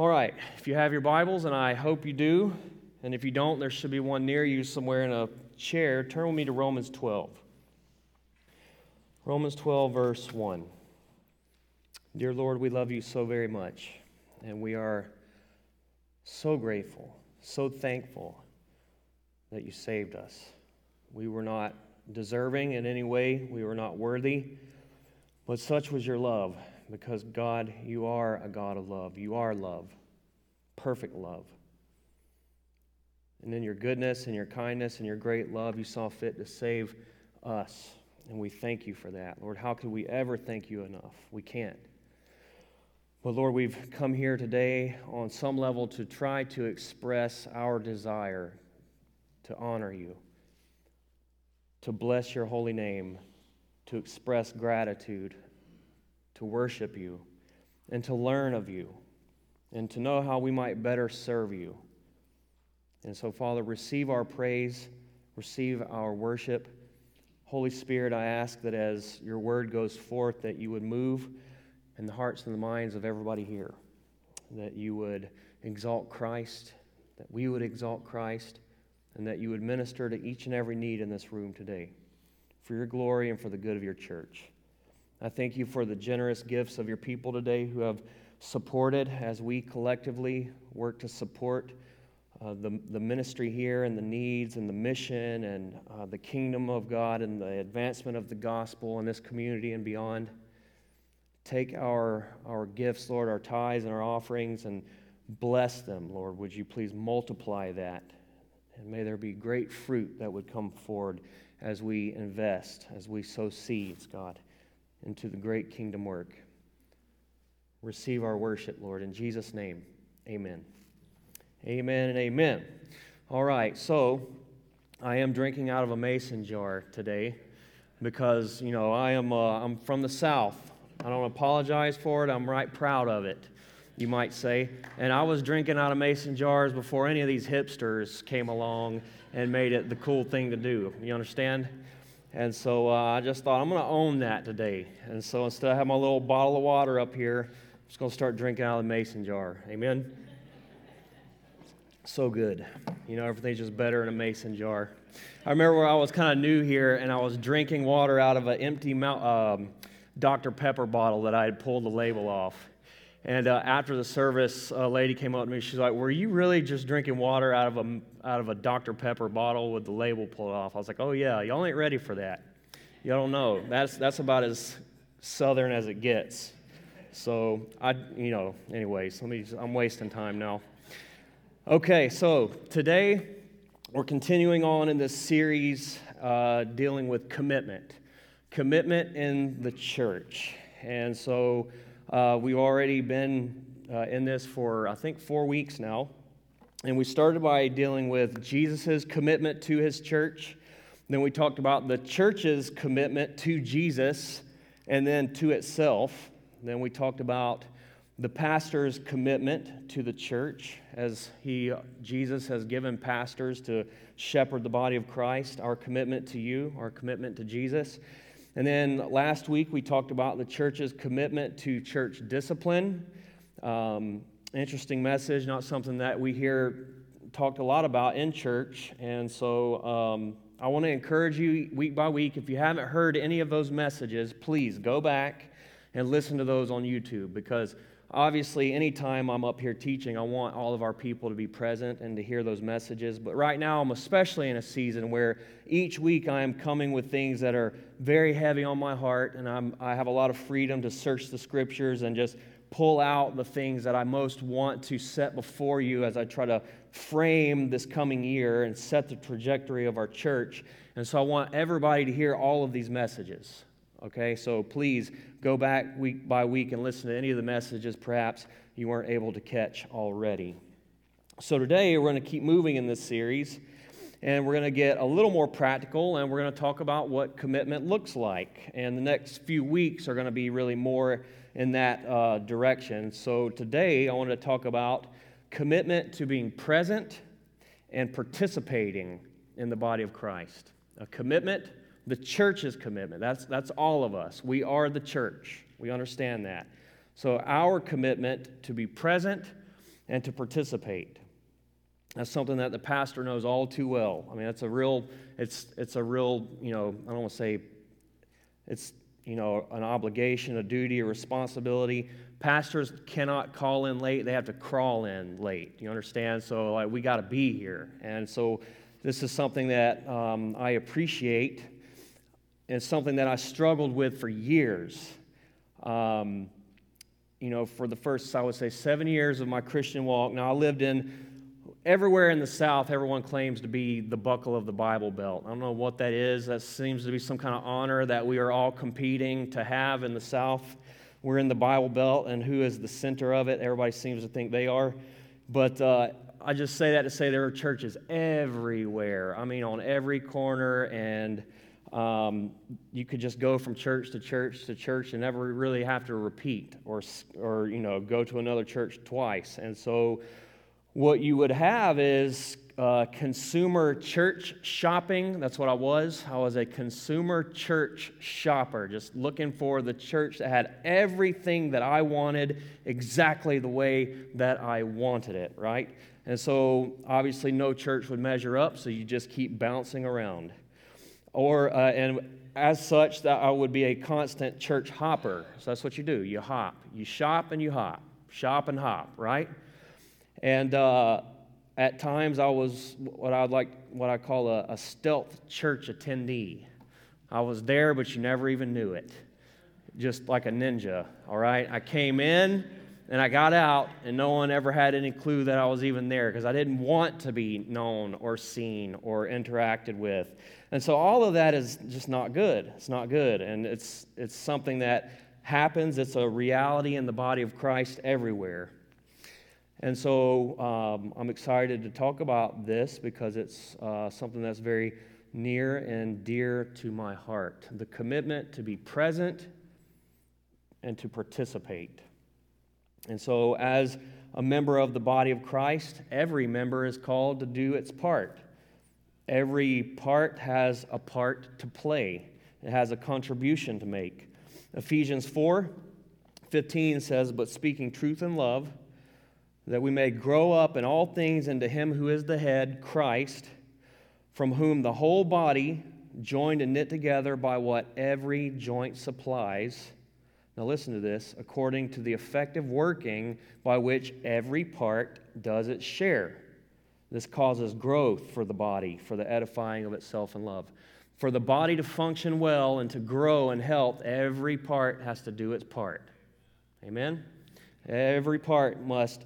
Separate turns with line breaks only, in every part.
All right, if you have your Bibles, and I hope you do, and if you don't, there should be one near you somewhere in a chair. Turn with me to Romans 12. Romans 12, verse 1. Dear Lord, we love you so very much, and we are so grateful, so thankful that you saved us. We were not deserving in any way, we were not worthy, but such was your love because God, you are a God of love. You are love, perfect love. And in your goodness and your kindness and your great love, you saw fit to save us. And we thank you for that. Lord, how could we ever thank you enough? We can't. But Lord, we've come here today on some level to try to express our desire to honor you, to bless your holy name, to express gratitude to worship you and to learn of you and to know how we might better serve you. And so, Father, receive our praise, receive our worship. Holy Spirit, I ask that as your word goes forth, that you would move in the hearts and the minds of everybody here, that you would exalt Christ, that we would exalt Christ, and that you would minister to each and every need in this room today for your glory and for the good of your church. I thank you for the generous gifts of your people today who have supported as we collectively work to support uh, the, the ministry here and the needs and the mission and uh, the kingdom of God and the advancement of the gospel in this community and beyond. Take our, our gifts, Lord, our tithes and our offerings, and bless them, Lord. Would you please multiply that? And may there be great fruit that would come forward as we invest, as we sow seeds, God into the great kingdom work. Receive our worship, Lord. In Jesus' name, amen. Amen and amen. All right, so I am drinking out of a mason jar today because, you know, I am uh, I'm from the South. I don't apologize for it. I'm right proud of it, you might say. And I was drinking out of mason jars before any of these hipsters came along and made it the cool thing to do. You understand? And so uh, I just thought, I'm going to own that today. And so instead of having my little bottle of water up here, I'm just going to start drinking out of the mason jar. Amen? So good. You know, everything's just better in a mason jar. I remember where I was kind of new here and I was drinking water out of an empty um, Dr. Pepper bottle that I had pulled the label off. And uh, after the service, a lady came up to me. She's like, "Were you really just drinking water out of a out of a Dr. Pepper bottle with the label pulled off?" I was like, "Oh yeah, y'all ain't ready for that. Y'all don't know. That's that's about as southern as it gets." So I, you know, anyways, let me. I'm wasting time now. Okay, so today we're continuing on in this series uh, dealing with commitment, commitment in the church, and so. Uh, we've already been uh, in this for, I think, four weeks now. And we started by dealing with Jesus' commitment to his church. Then we talked about the church's commitment to Jesus and then to itself. Then we talked about the pastor's commitment to the church as he Jesus has given pastors to shepherd the body of Christ, our commitment to you, our commitment to Jesus. And then last week we talked about the church's commitment to church discipline. Um, interesting message, not something that we hear talked a lot about in church. And so um, I want to encourage you week by week, if you haven't heard any of those messages, please go back and listen to those on YouTube because Obviously, anytime I'm up here teaching, I want all of our people to be present and to hear those messages. But right now, I'm especially in a season where each week I am coming with things that are very heavy on my heart, and I'm, I have a lot of freedom to search the scriptures and just pull out the things that I most want to set before you as I try to frame this coming year and set the trajectory of our church. And so I want everybody to hear all of these messages. Okay, so please go back week by week and listen to any of the messages perhaps you weren't able to catch already. So today we're going to keep moving in this series and we're going to get a little more practical and we're going to talk about what commitment looks like. And the next few weeks are going to be really more in that uh, direction. So today I want to talk about commitment to being present and participating in the body of Christ. A commitment the church's commitment. That's, that's all of us. We are the church. We understand that. So, our commitment to be present and to participate. That's something that the pastor knows all too well. I mean, it's a real, it's, it's a real, you know, I don't want to say it's, you know, an obligation, a duty, a responsibility. Pastors cannot call in late, they have to crawl in late. You understand? So, like, we got to be here. And so, this is something that um, I appreciate. It's something that I struggled with for years. Um, you know, for the first, I would say, seven years of my Christian walk. Now, I lived in everywhere in the South, everyone claims to be the buckle of the Bible Belt. I don't know what that is. That seems to be some kind of honor that we are all competing to have in the South. We're in the Bible Belt, and who is the center of it? Everybody seems to think they are. But uh, I just say that to say there are churches everywhere. I mean, on every corner, and um, you could just go from church to church to church and never really have to repeat or, or you know, go to another church twice. And so what you would have is uh, consumer church shopping. That's what I was. I was a consumer church shopper, just looking for the church that had everything that I wanted exactly the way that I wanted it, right? And so obviously no church would measure up, so you just keep bouncing around. Or, uh, and as such, that I would be a constant church hopper. So that's what you do. You hop. You shop and you hop. Shop and hop, right? And uh, at times I was what I'd like, what I call a, a stealth church attendee. I was there, but you never even knew it. Just like a ninja, all right? I came in and I got out, and no one ever had any clue that I was even there because I didn't want to be known or seen or interacted with. And so all of that is just not good. It's not good. And it's, it's something that happens, it's a reality in the body of Christ everywhere. And so um, I'm excited to talk about this because it's uh, something that's very near and dear to my heart the commitment to be present and to participate. And so, as a member of the body of Christ, every member is called to do its part. Every part has a part to play, it has a contribution to make. Ephesians 4 15 says, But speaking truth in love, that we may grow up in all things into him who is the head, Christ, from whom the whole body, joined and knit together by what every joint supplies. Now, listen to this according to the effective working by which every part does its share. This causes growth for the body, for the edifying of itself in love. For the body to function well and to grow in health, every part has to do its part. Amen? Every part must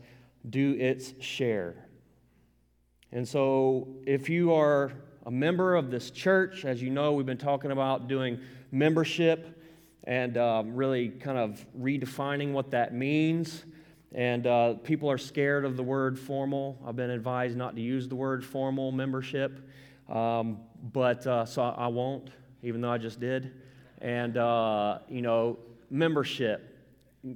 do its share. And so, if you are a member of this church, as you know, we've been talking about doing membership and um, really kind of redefining what that means. And uh, people are scared of the word formal. I've been advised not to use the word formal membership, um, but uh, so I won't, even though I just did. And, uh, you know, membership,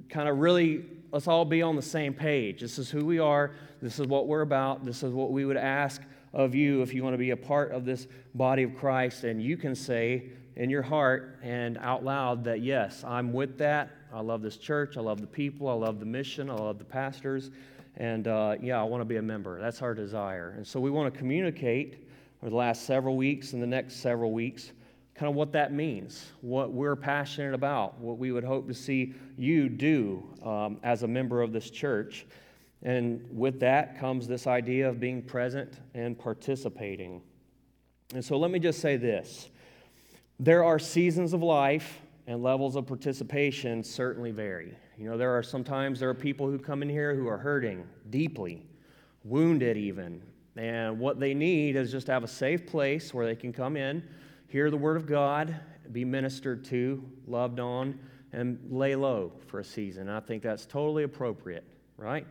kind of really let's all be on the same page. This is who we are. This is what we're about. This is what we would ask of you if you want to be a part of this body of Christ. And you can say in your heart and out loud that, yes, I'm with that. I love this church. I love the people. I love the mission. I love the pastors. And uh, yeah, I want to be a member. That's our desire. And so we want to communicate over the last several weeks and the next several weeks kind of what that means, what we're passionate about, what we would hope to see you do um, as a member of this church. And with that comes this idea of being present and participating. And so let me just say this there are seasons of life and levels of participation certainly vary. You know, there are sometimes there are people who come in here who are hurting deeply, wounded even, and what they need is just to have a safe place where they can come in hear the word of God, be ministered to, loved on, and lay low for a season. I think that's totally appropriate, right?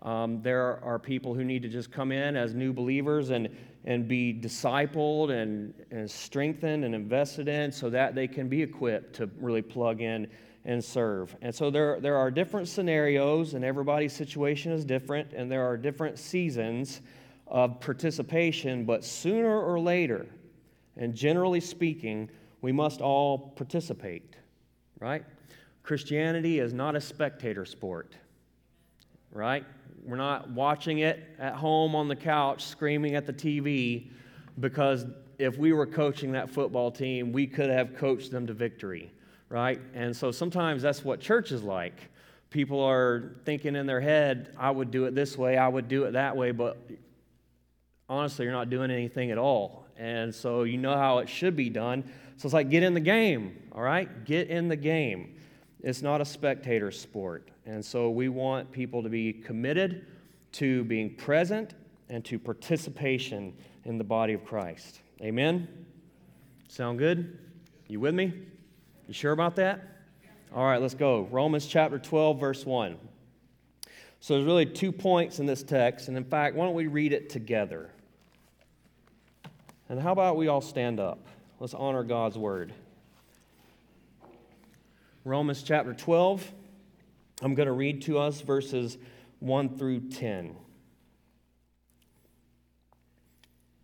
Um, there are people who need to just come in as new believers and, and be discipled and, and strengthened and invested in so that they can be equipped to really plug in and serve. And so there, there are different scenarios, and everybody's situation is different, and there are different seasons of participation, but sooner or later, and generally speaking, we must all participate, right? Christianity is not a spectator sport, right? We're not watching it at home on the couch screaming at the TV because if we were coaching that football team, we could have coached them to victory, right? And so sometimes that's what church is like. People are thinking in their head, I would do it this way, I would do it that way, but honestly, you're not doing anything at all. And so you know how it should be done. So it's like, get in the game, all right? Get in the game. It's not a spectator sport. And so we want people to be committed to being present and to participation in the body of Christ. Amen? Sound good? You with me? You sure about that? All right, let's go. Romans chapter 12, verse 1. So there's really two points in this text. And in fact, why don't we read it together? And how about we all stand up? Let's honor God's word. Romans chapter 12. I'm going to read to us verses 1 through 10.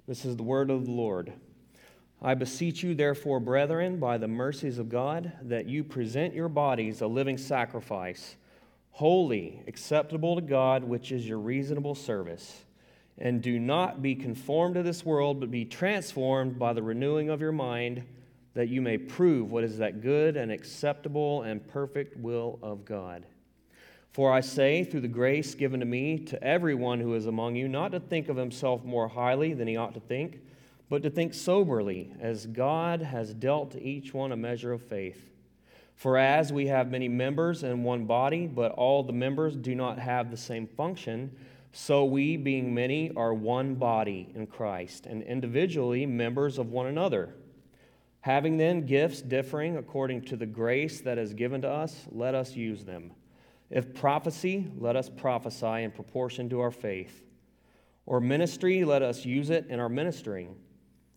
This is the word of the Lord. I beseech you, therefore, brethren, by the mercies of God, that you present your bodies a living sacrifice, holy, acceptable to God, which is your reasonable service. And do not be conformed to this world, but be transformed by the renewing of your mind, that you may prove what is that good and acceptable and perfect will of God. For I say, through the grace given to me, to everyone who is among you, not to think of himself more highly than he ought to think, but to think soberly, as God has dealt to each one a measure of faith. For as we have many members in one body, but all the members do not have the same function, so we, being many, are one body in Christ, and individually members of one another. Having then gifts differing according to the grace that is given to us, let us use them. If prophecy, let us prophesy in proportion to our faith. Or ministry, let us use it in our ministering.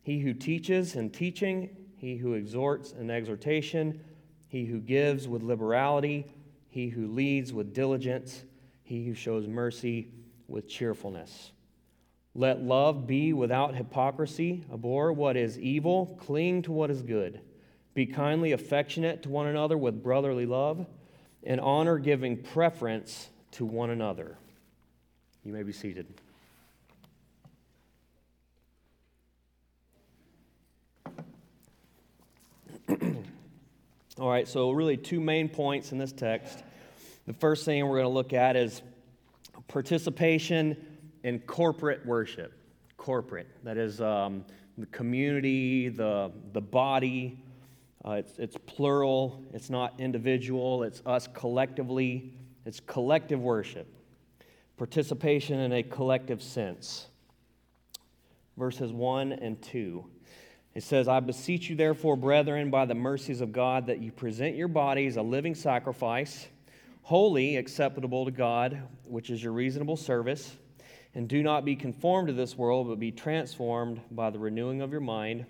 He who teaches in teaching, he who exhorts in exhortation, he who gives with liberality, he who leads with diligence, he who shows mercy with cheerfulness. Let love be without hypocrisy. Abhor what is evil, cling to what is good. Be kindly affectionate to one another with brotherly love and honor giving preference to one another. You may be seated. All right, so really two main points in this text. The first thing we're going to look at is participation in corporate worship. Corporate, that is um, the community, the, the body, uh, it's, it's plural, it's not individual, it's us collectively. It's collective worship, participation in a collective sense. Verses 1 and 2. It says, I beseech you, therefore, brethren, by the mercies of God, that you present your bodies a living sacrifice, holy, acceptable to God, which is your reasonable service. And do not be conformed to this world, but be transformed by the renewing of your mind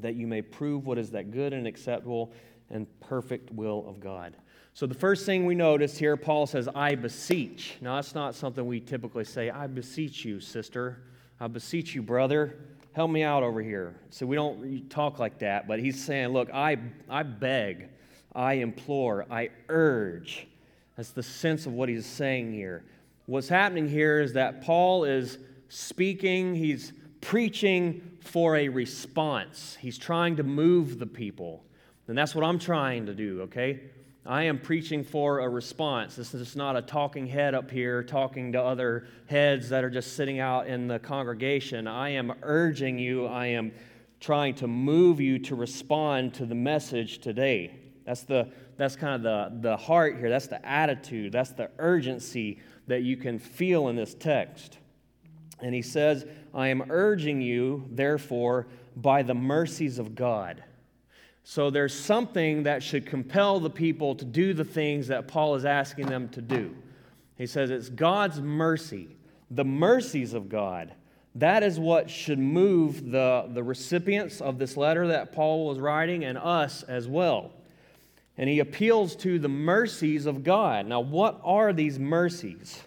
that you may prove what is that good and acceptable and perfect will of God. So, the first thing we notice here, Paul says, I beseech. Now, that's not something we typically say, I beseech you, sister. I beseech you, brother. Help me out over here. So, we don't talk like that, but he's saying, Look, I, I beg, I implore, I urge. That's the sense of what he's saying here. What's happening here is that Paul is speaking, he's preaching for a response. He's trying to move the people. And that's what I'm trying to do, okay? I am preaching for a response. This is not a talking head up here talking to other heads that are just sitting out in the congregation. I am urging you, I am trying to move you to respond to the message today. That's the that's kind of the, the heart here. That's the attitude. That's the urgency that you can feel in this text. And he says, I am urging you, therefore, by the mercies of God. So there's something that should compel the people to do the things that Paul is asking them to do. He says it's God's mercy, the mercies of God. That is what should move the, the recipients of this letter that Paul was writing and us as well. And he appeals to the mercies of God. Now, what are these mercies?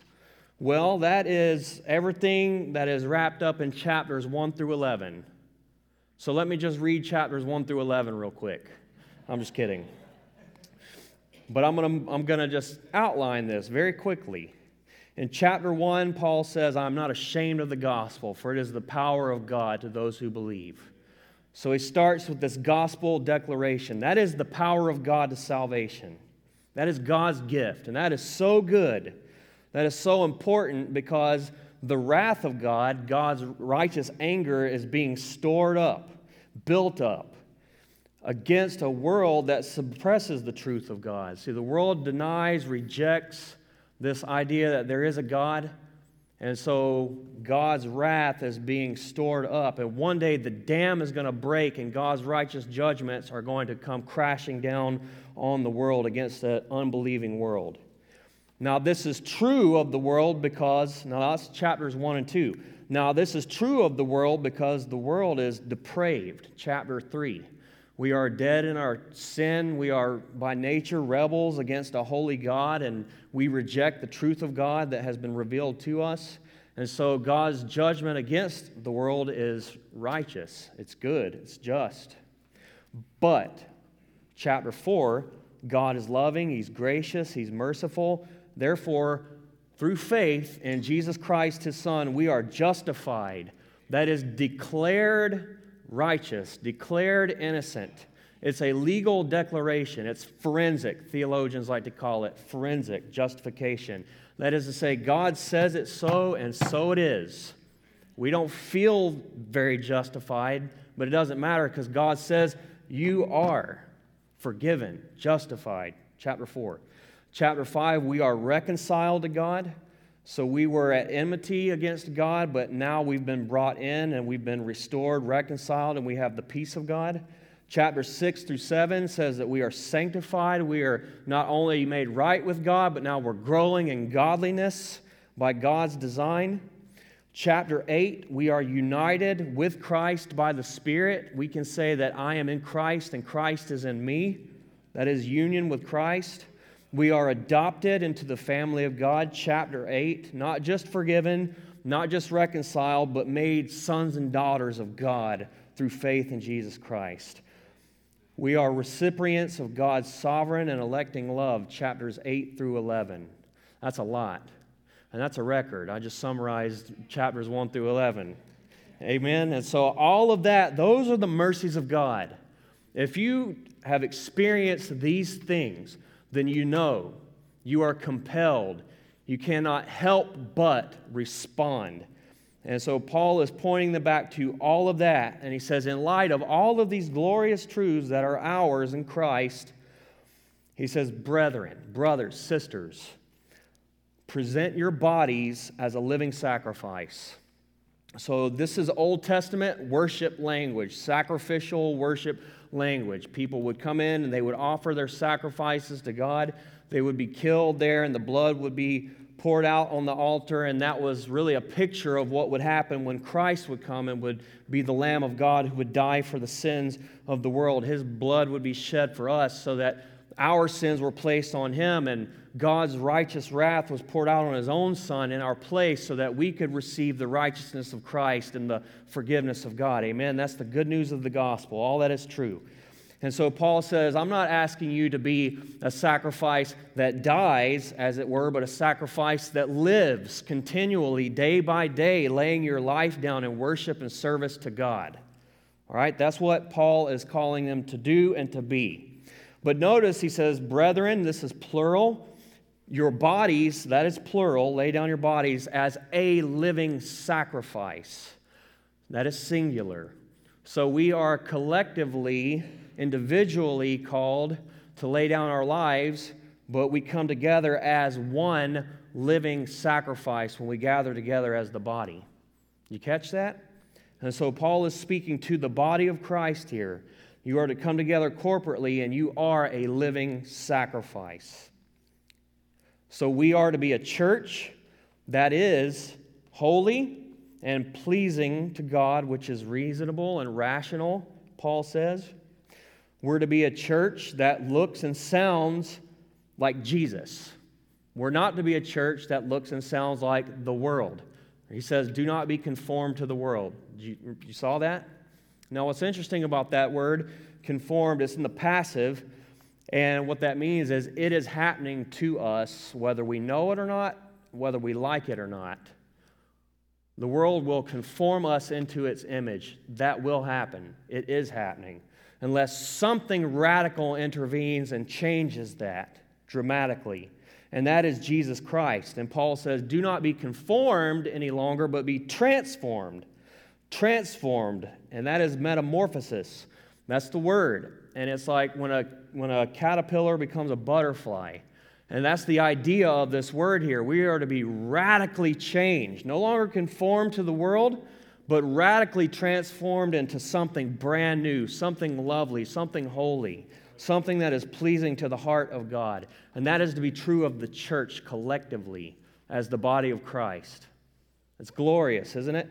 Well, that is everything that is wrapped up in chapters 1 through 11. So let me just read chapters 1 through 11 real quick. I'm just kidding. But I'm going to I'm going to just outline this very quickly. In chapter 1, Paul says, I'm not ashamed of the gospel, for it is the power of God to those who believe. So he starts with this gospel declaration. That is the power of God to salvation. That is God's gift. And that is so good. That is so important because the wrath of God, God's righteous anger, is being stored up, built up against a world that suppresses the truth of God. See, the world denies, rejects this idea that there is a God. And so God's wrath is being stored up. And one day the dam is going to break, and God's righteous judgments are going to come crashing down on the world against the unbelieving world. Now, this is true of the world because, now that's chapters 1 and 2. Now, this is true of the world because the world is depraved, chapter 3. We are dead in our sin. We are by nature rebels against a holy God, and we reject the truth of God that has been revealed to us. And so God's judgment against the world is righteous, it's good, it's just. But, chapter 4, God is loving, He's gracious, He's merciful. Therefore, through faith in Jesus Christ, His Son, we are justified. That is declared righteous, declared innocent. It's a legal declaration. It's forensic. Theologians like to call it forensic justification. That is to say, God says it so, and so it is. We don't feel very justified, but it doesn't matter because God says you are forgiven, justified. Chapter 4. Chapter 5, we are reconciled to God. So we were at enmity against God, but now we've been brought in and we've been restored, reconciled, and we have the peace of God. Chapter 6 through 7 says that we are sanctified. We are not only made right with God, but now we're growing in godliness by God's design. Chapter 8, we are united with Christ by the Spirit. We can say that I am in Christ and Christ is in me. That is union with Christ. We are adopted into the family of God, chapter 8, not just forgiven, not just reconciled, but made sons and daughters of God through faith in Jesus Christ. We are recipients of God's sovereign and electing love, chapters 8 through 11. That's a lot. And that's a record. I just summarized chapters 1 through 11. Amen. And so, all of that, those are the mercies of God. If you have experienced these things, then you know you are compelled. You cannot help but respond. And so Paul is pointing them back to all of that. And he says, in light of all of these glorious truths that are ours in Christ, he says, brethren, brothers, sisters, present your bodies as a living sacrifice. So, this is Old Testament worship language, sacrificial worship language. People would come in and they would offer their sacrifices to God. They would be killed there, and the blood would be poured out on the altar. And that was really a picture of what would happen when Christ would come and would be the Lamb of God who would die for the sins of the world. His blood would be shed for us so that our sins were placed on him and God's righteous wrath was poured out on his own son in our place so that we could receive the righteousness of Christ and the forgiveness of God. Amen. That's the good news of the gospel. All that is true. And so Paul says, I'm not asking you to be a sacrifice that dies, as it were, but a sacrifice that lives continually, day by day, laying your life down in worship and service to God. All right, that's what Paul is calling them to do and to be. But notice he says, brethren, this is plural your bodies, that is plural, lay down your bodies as a living sacrifice. That is singular. So we are collectively, individually called to lay down our lives, but we come together as one living sacrifice when we gather together as the body. You catch that? And so Paul is speaking to the body of Christ here. You are to come together corporately, and you are a living sacrifice. So we are to be a church that is holy and pleasing to God, which is reasonable and rational, Paul says. We're to be a church that looks and sounds like Jesus. We're not to be a church that looks and sounds like the world. He says, Do not be conformed to the world. You, you saw that? Now, what's interesting about that word, conformed, it's in the passive. And what that means is it is happening to us, whether we know it or not, whether we like it or not. The world will conform us into its image. That will happen. It is happening. Unless something radical intervenes and changes that dramatically. And that is Jesus Christ. And Paul says, Do not be conformed any longer, but be transformed. Transformed. And that is metamorphosis. That's the word. And it's like when a, when a caterpillar becomes a butterfly. And that's the idea of this word here. We are to be radically changed, no longer conformed to the world, but radically transformed into something brand new, something lovely, something holy, something that is pleasing to the heart of God. And that is to be true of the church collectively as the body of Christ. It's glorious, isn't it?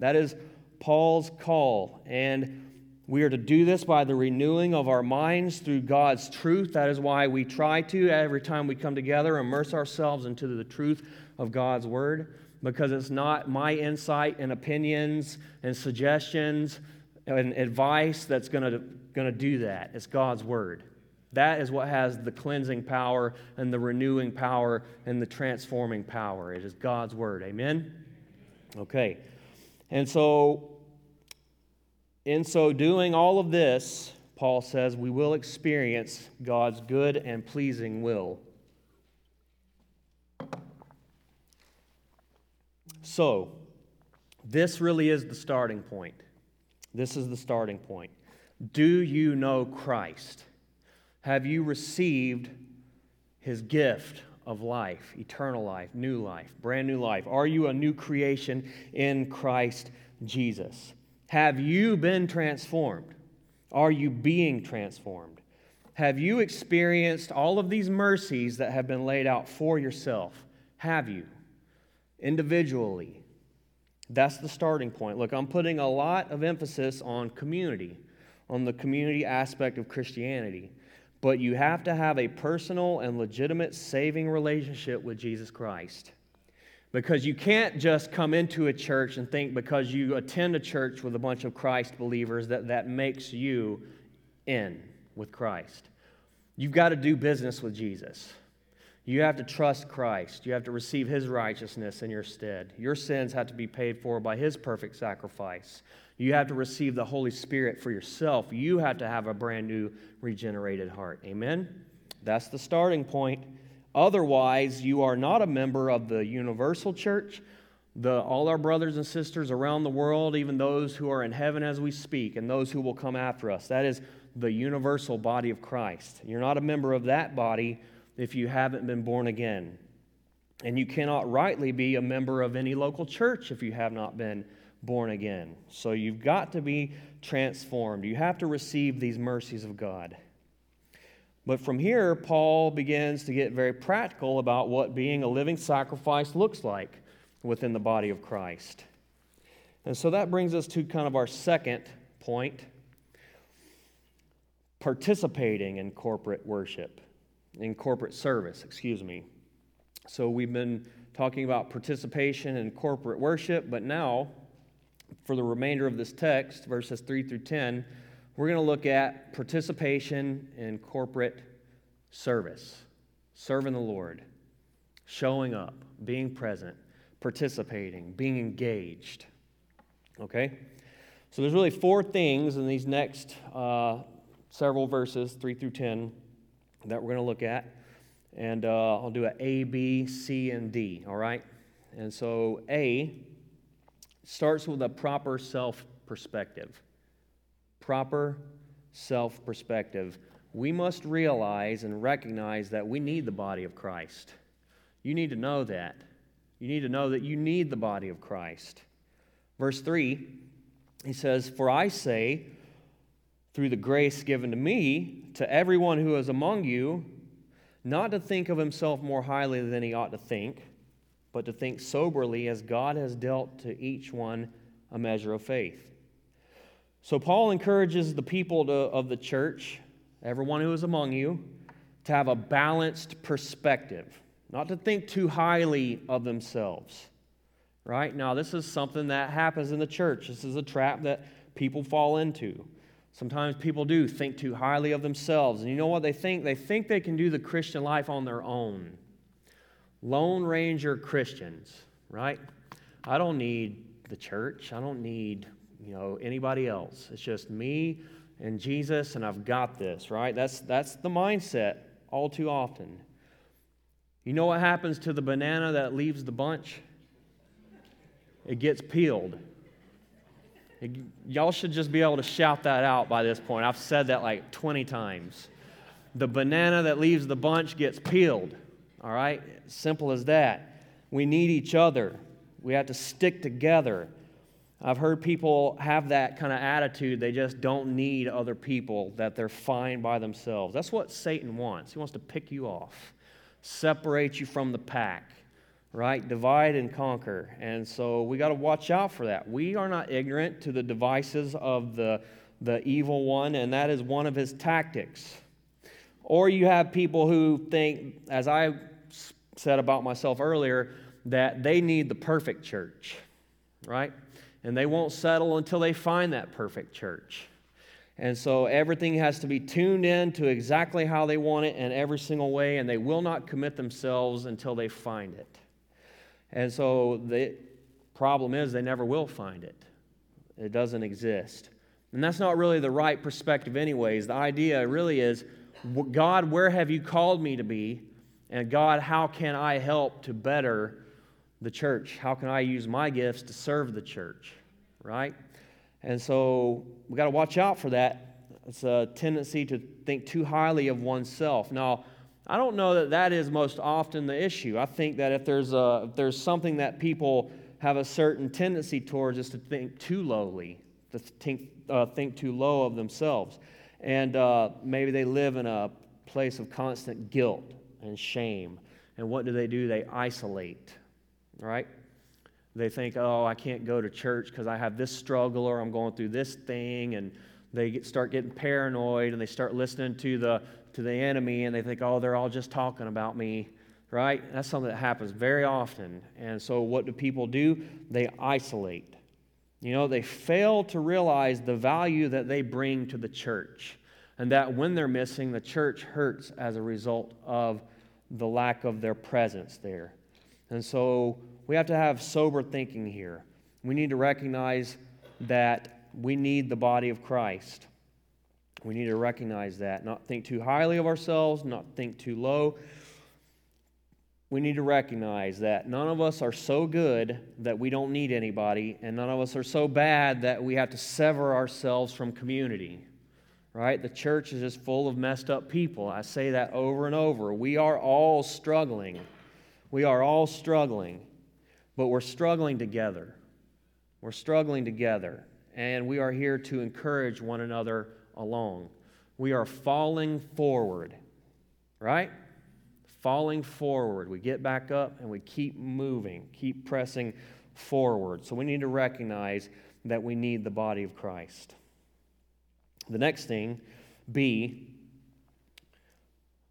That is Paul's call. And we are to do this by the renewing of our minds through God's truth. That is why we try to, every time we come together, immerse ourselves into the truth of God's Word, because it's not my insight and opinions and suggestions and advice that's going to do that. It's God's Word. That is what has the cleansing power and the renewing power and the transforming power. It is God's Word. Amen? Okay. And so in so doing all of this, Paul says, we will experience God's good and pleasing will. So, this really is the starting point. This is the starting point. Do you know Christ? Have you received his gift of life, eternal life, new life, brand new life? Are you a new creation in Christ Jesus? Have you been transformed? Are you being transformed? Have you experienced all of these mercies that have been laid out for yourself? Have you? Individually. That's the starting point. Look, I'm putting a lot of emphasis on community, on the community aspect of Christianity. But you have to have a personal and legitimate saving relationship with Jesus Christ. Because you can't just come into a church and think because you attend a church with a bunch of Christ believers that that makes you in with Christ. You've got to do business with Jesus. You have to trust Christ. You have to receive his righteousness in your stead. Your sins have to be paid for by his perfect sacrifice. You have to receive the Holy Spirit for yourself. You have to have a brand new regenerated heart. Amen? That's the starting point. Otherwise, you are not a member of the universal church. The, all our brothers and sisters around the world, even those who are in heaven as we speak, and those who will come after us. That is the universal body of Christ. You're not a member of that body if you haven't been born again. And you cannot rightly be a member of any local church if you have not been born again. So you've got to be transformed. You have to receive these mercies of God. But from here, Paul begins to get very practical about what being a living sacrifice looks like within the body of Christ. And so that brings us to kind of our second point participating in corporate worship, in corporate service, excuse me. So we've been talking about participation in corporate worship, but now, for the remainder of this text, verses 3 through 10, we're going to look at participation in corporate service, serving the Lord, showing up, being present, participating, being engaged. Okay? So there's really four things in these next uh, several verses, 3 through 10, that we're going to look at. And uh, I'll do a A, B, C, and D, all right? And so A starts with a proper self perspective proper self perspective, we must realize and recognize that we need the body of Christ. You need to know that. You need to know that you need the body of Christ. Verse 3, he says, For I say, through the grace given to me, to everyone who is among you, not to think of himself more highly than he ought to think, but to think soberly as God has dealt to each one a measure of faith. So, Paul encourages the people to, of the church, everyone who is among you, to have a balanced perspective, not to think too highly of themselves. Right? Now, this is something that happens in the church. This is a trap that people fall into. Sometimes people do think too highly of themselves. And you know what they think? They think they can do the Christian life on their own. Lone Ranger Christians, right? I don't need the church. I don't need, you know, anybody else. It's just me and Jesus and I've got this, right? That's that's the mindset all too often. You know what happens to the banana that leaves the bunch? It gets peeled. It, y'all should just be able to shout that out by this point. I've said that like 20 times. The banana that leaves the bunch gets peeled. All right? Simple as that. We need each other. We have to stick together. I've heard people have that kind of attitude. They just don't need other people, that they're fine by themselves. That's what Satan wants. He wants to pick you off, separate you from the pack, right? Divide and conquer. And so we got to watch out for that. We are not ignorant to the devices of the, the evil one, and that is one of his tactics. Or you have people who think, as I said about myself earlier, that they need the perfect church, right? And they won't settle until they find that perfect church. And so everything has to be tuned in to exactly how they want it in every single way, and they will not commit themselves until they find it. And so the problem is they never will find it, it doesn't exist. And that's not really the right perspective, anyways. The idea really is God, where have you called me to be? And God, how can I help to better the church? How can I use my gifts to serve the church? Right? And so we got to watch out for that. It's a tendency to think too highly of oneself. Now, I don't know that that is most often the issue. I think that if there's, a, if there's something that people have a certain tendency towards is to think too lowly, to think, uh, think too low of themselves. And uh, maybe they live in a place of constant guilt and shame. And what do they do? They isolate right? They think, oh, I can't go to church because I have this struggle or I'm going through this thing. And they get, start getting paranoid and they start listening to the, to the enemy and they think, oh, they're all just talking about me, right? That's something that happens very often. And so what do people do? They isolate. You know, they fail to realize the value that they bring to the church and that when they're missing, the church hurts as a result of the lack of their presence there. And so we have to have sober thinking here. We need to recognize that we need the body of Christ. We need to recognize that, not think too highly of ourselves, not think too low. We need to recognize that none of us are so good that we don't need anybody, and none of us are so bad that we have to sever ourselves from community. Right? The church is just full of messed up people. I say that over and over. We are all struggling. We are all struggling, but we're struggling together. We're struggling together, and we are here to encourage one another along. We are falling forward, right? Falling forward. We get back up and we keep moving, keep pressing forward. So we need to recognize that we need the body of Christ. The next thing, B,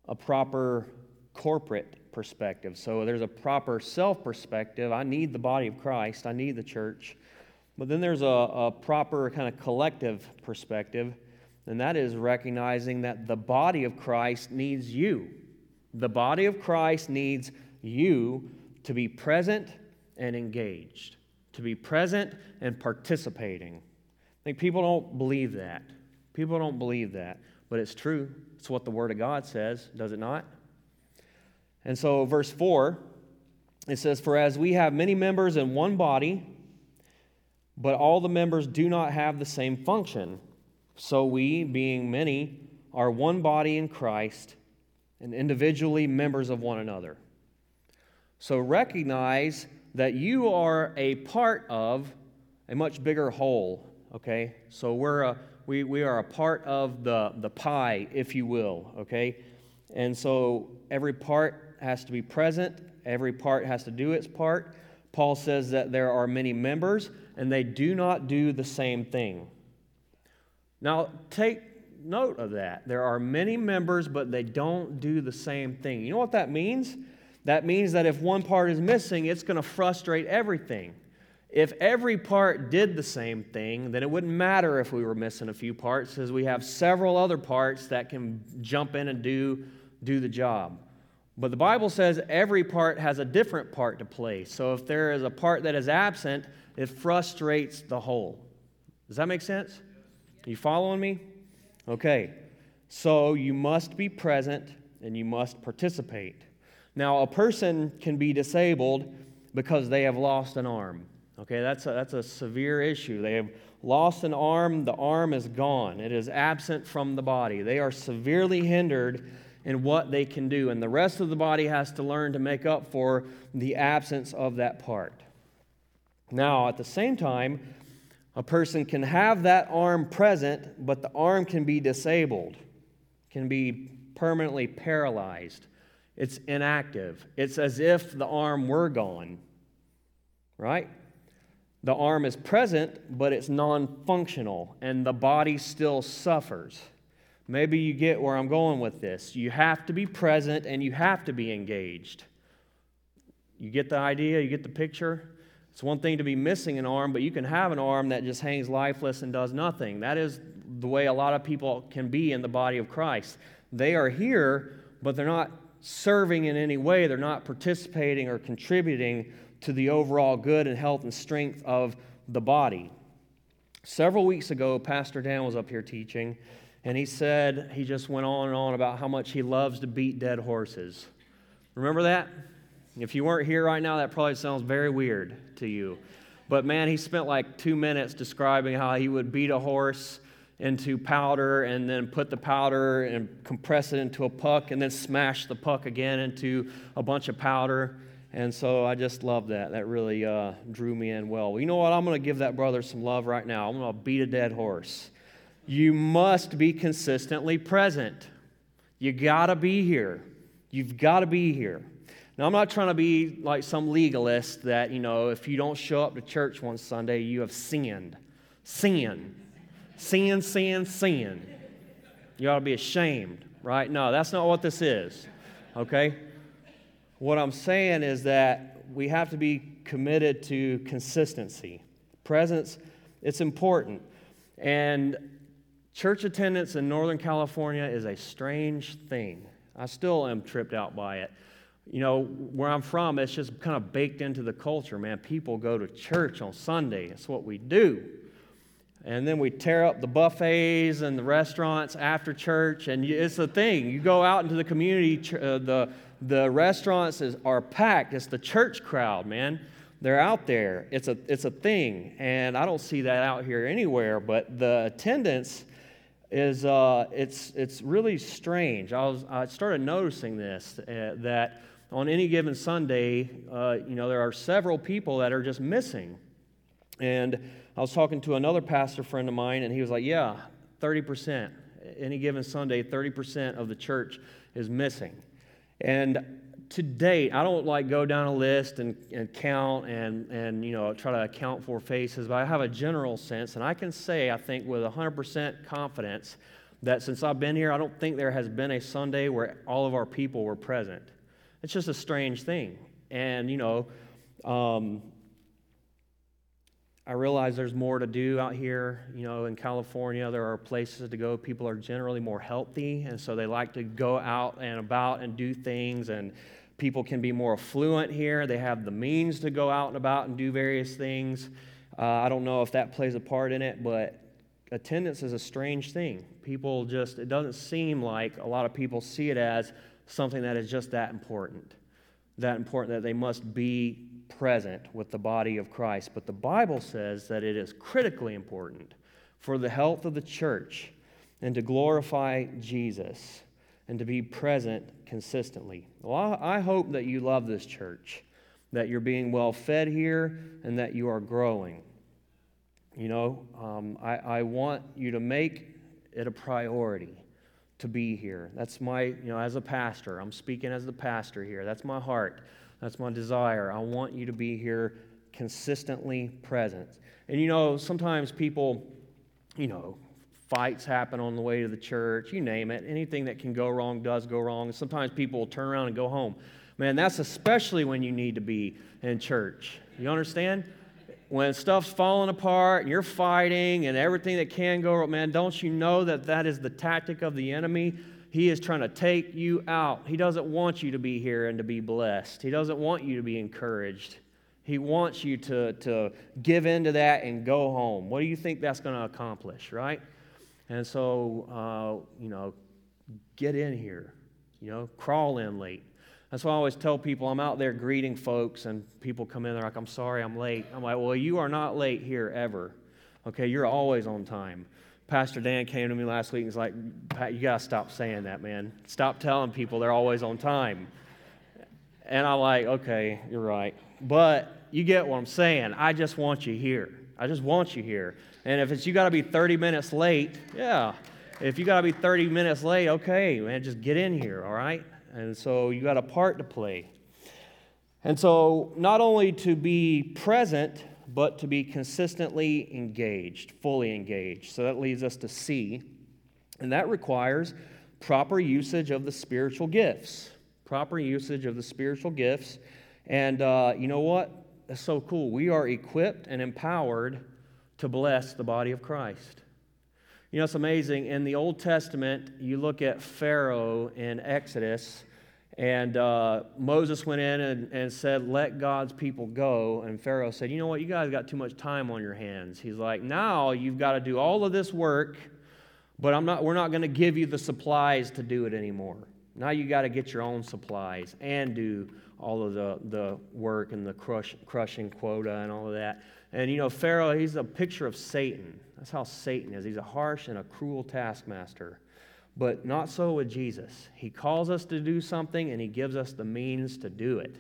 a proper corporate perspective. So there's a proper self perspective. I need the body of Christ, I need the church. But then there's a, a proper kind of collective perspective, and that is recognizing that the body of Christ needs you. The body of Christ needs you to be present and engaged, to be present and participating. I think people don't believe that. People don't believe that, but it's true. It's what the Word of God says, does it not? And so, verse 4, it says, For as we have many members in one body, but all the members do not have the same function, so we, being many, are one body in Christ and individually members of one another. So recognize that you are a part of a much bigger whole, okay? So we're a, we, we are a part of the, the pie, if you will, okay? And so every part has to be present, every part has to do its part. Paul says that there are many members and they do not do the same thing. Now, take note of that. There are many members, but they don't do the same thing. You know what that means? That means that if one part is missing, it's going to frustrate everything. If every part did the same thing, then it wouldn't matter if we were missing a few parts, because we have several other parts that can jump in and do, do the job. But the Bible says every part has a different part to play. So if there is a part that is absent, it frustrates the whole. Does that make sense? You following me? Okay. So you must be present and you must participate. Now, a person can be disabled because they have lost an arm. Okay, that's a, that's a severe issue. They have lost an arm, the arm is gone, it is absent from the body. They are severely hindered in what they can do, and the rest of the body has to learn to make up for the absence of that part. Now, at the same time, a person can have that arm present, but the arm can be disabled, can be permanently paralyzed. It's inactive. It's as if the arm were gone, right? The arm is present, but it's non functional, and the body still suffers. Maybe you get where I'm going with this. You have to be present and you have to be engaged. You get the idea? You get the picture? It's one thing to be missing an arm, but you can have an arm that just hangs lifeless and does nothing. That is the way a lot of people can be in the body of Christ. They are here, but they're not serving in any way, they're not participating or contributing to the overall good and health and strength of the body. Several weeks ago, Pastor Dan was up here teaching, and he said he just went on and on about how much he loves to beat dead horses. Remember that? If you weren't here right now, that probably sounds very weird to you. But man, he spent like two minutes describing how he would beat a horse into powder and then put the powder and compress it into a puck and then smash the puck again into a bunch of powder. And so I just love that. That really uh, drew me in well. well. You know what? I'm going to give that brother some love right now. I'm going to beat a dead horse. You must be consistently present. You got to be here. You've got to be here. Now, I'm not trying to be like some legalist that, you know, if you don't show up to church one Sunday, you have sinned. Sin. Sin, sin, sin. You ought to be ashamed, right? No, that's not what this is, okay? What I'm saying is that we have to be committed to consistency. Presence, it's important. And church attendance in Northern California is a strange thing. I still am tripped out by it. You know, where I'm from, it's just kind of baked into the culture, man. People go to church on Sunday, it's what we do. And then we tear up the buffets and the restaurants after church, and it's a thing. You go out into the community, uh, the the restaurants is, are packed. It's the church crowd, man. They're out there. It's a, it's a thing. And I don't see that out here anywhere, but the attendance is uh, it's, it's really strange. I, was, I started noticing this uh, that on any given Sunday, uh, you know, there are several people that are just missing. And I was talking to another pastor friend of mine, and he was like, Yeah, 30%. Any given Sunday, 30% of the church is missing. And to date, I don't like go down a list and, and count and, and you know try to account for faces, but I have a general sense, and I can say, I think with 100% confidence, that since I've been here, I don't think there has been a Sunday where all of our people were present. It's just a strange thing. And, you know, um, I realize there's more to do out here. You know, in California, there are places to go. People are generally more healthy, and so they like to go out and about and do things. And people can be more affluent here. They have the means to go out and about and do various things. Uh, I don't know if that plays a part in it, but attendance is a strange thing. People just, it doesn't seem like a lot of people see it as something that is just that important. That important that they must be present with the body of Christ. But the Bible says that it is critically important for the health of the church and to glorify Jesus and to be present consistently. Well, I hope that you love this church, that you're being well fed here, and that you are growing. You know, um, I, I want you to make it a priority to be here. That's my, you know, as a pastor, I'm speaking as the pastor here. That's my heart that's my desire. I want you to be here consistently present. And you know, sometimes people, you know, fights happen on the way to the church, you name it. Anything that can go wrong does go wrong. Sometimes people will turn around and go home. Man, that's especially when you need to be in church. You understand? When stuff's falling apart and you're fighting and everything that can go wrong, man, don't you know that that is the tactic of the enemy He is trying to take you out. He doesn't want you to be here and to be blessed. He doesn't want you to be encouraged. He wants you to, to give into that and go home. What do you think that's going to accomplish, right? And so, uh, you know, get in here, you know, crawl in late. That's why I always tell people I'm out there greeting folks, and people come in, they're like, I'm sorry, I'm late. I'm like, well, you are not late here ever. Okay, you're always on time. Pastor Dan came to me last week and was like, Pat, you got to stop saying that, man. Stop telling people they're always on time. And I'm like, okay, you're right. But you get what I'm saying. I just want you here. I just want you here. And if it's you got to be 30 minutes late, yeah. If you got to be 30 minutes late, okay, man, just get in here, all right? And so you got a part to play. And so, not only to be present, but to be consistently engaged, fully engaged. So that leads us to C. And that requires proper usage of the spiritual gifts. Proper usage of the spiritual gifts. And uh, you know what? That's so cool. We are equipped and empowered to bless the body of Christ. You know, it's amazing. In the Old Testament, you look at Pharaoh in Exodus, and uh, Moses went in and, and said, Let God's people go. And Pharaoh said, You know what? You guys got too much time on your hands. He's like, Now you've got to do all of this work, but I'm not, we're not going to give you the supplies to do it anymore. Now you got to get your own supplies and do all of the, the work and the crush, crushing quota and all of that. And you know, Pharaoh, he's a picture of Satan. That's how Satan is. He's a harsh and a cruel taskmaster. But not so with Jesus. He calls us to do something and he gives us the means to do it.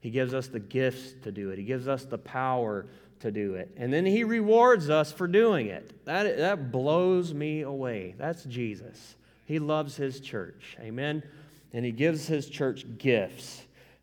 He gives us the gifts to do it. He gives us the power to do it. And then he rewards us for doing it. That, that blows me away. That's Jesus. He loves his church. Amen. And he gives his church gifts.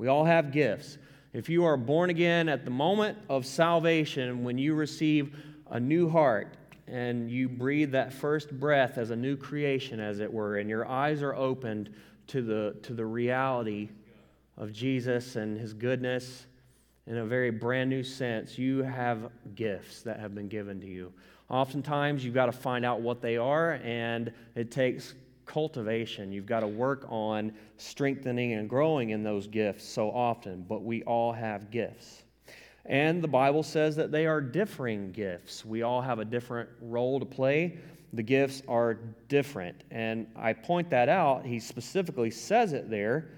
We all have gifts. If you are born again at the moment of salvation, when you receive a new heart and you breathe that first breath as a new creation, as it were, and your eyes are opened to the, to the reality of Jesus and his goodness in a very brand new sense, you have gifts that have been given to you. Oftentimes, you've got to find out what they are, and it takes cultivation. You've got to work on strengthening and growing in those gifts so often, but we all have gifts. And the Bible says that they are differing gifts. We all have a different role to play. The gifts are different. And I point that out. He specifically says it there.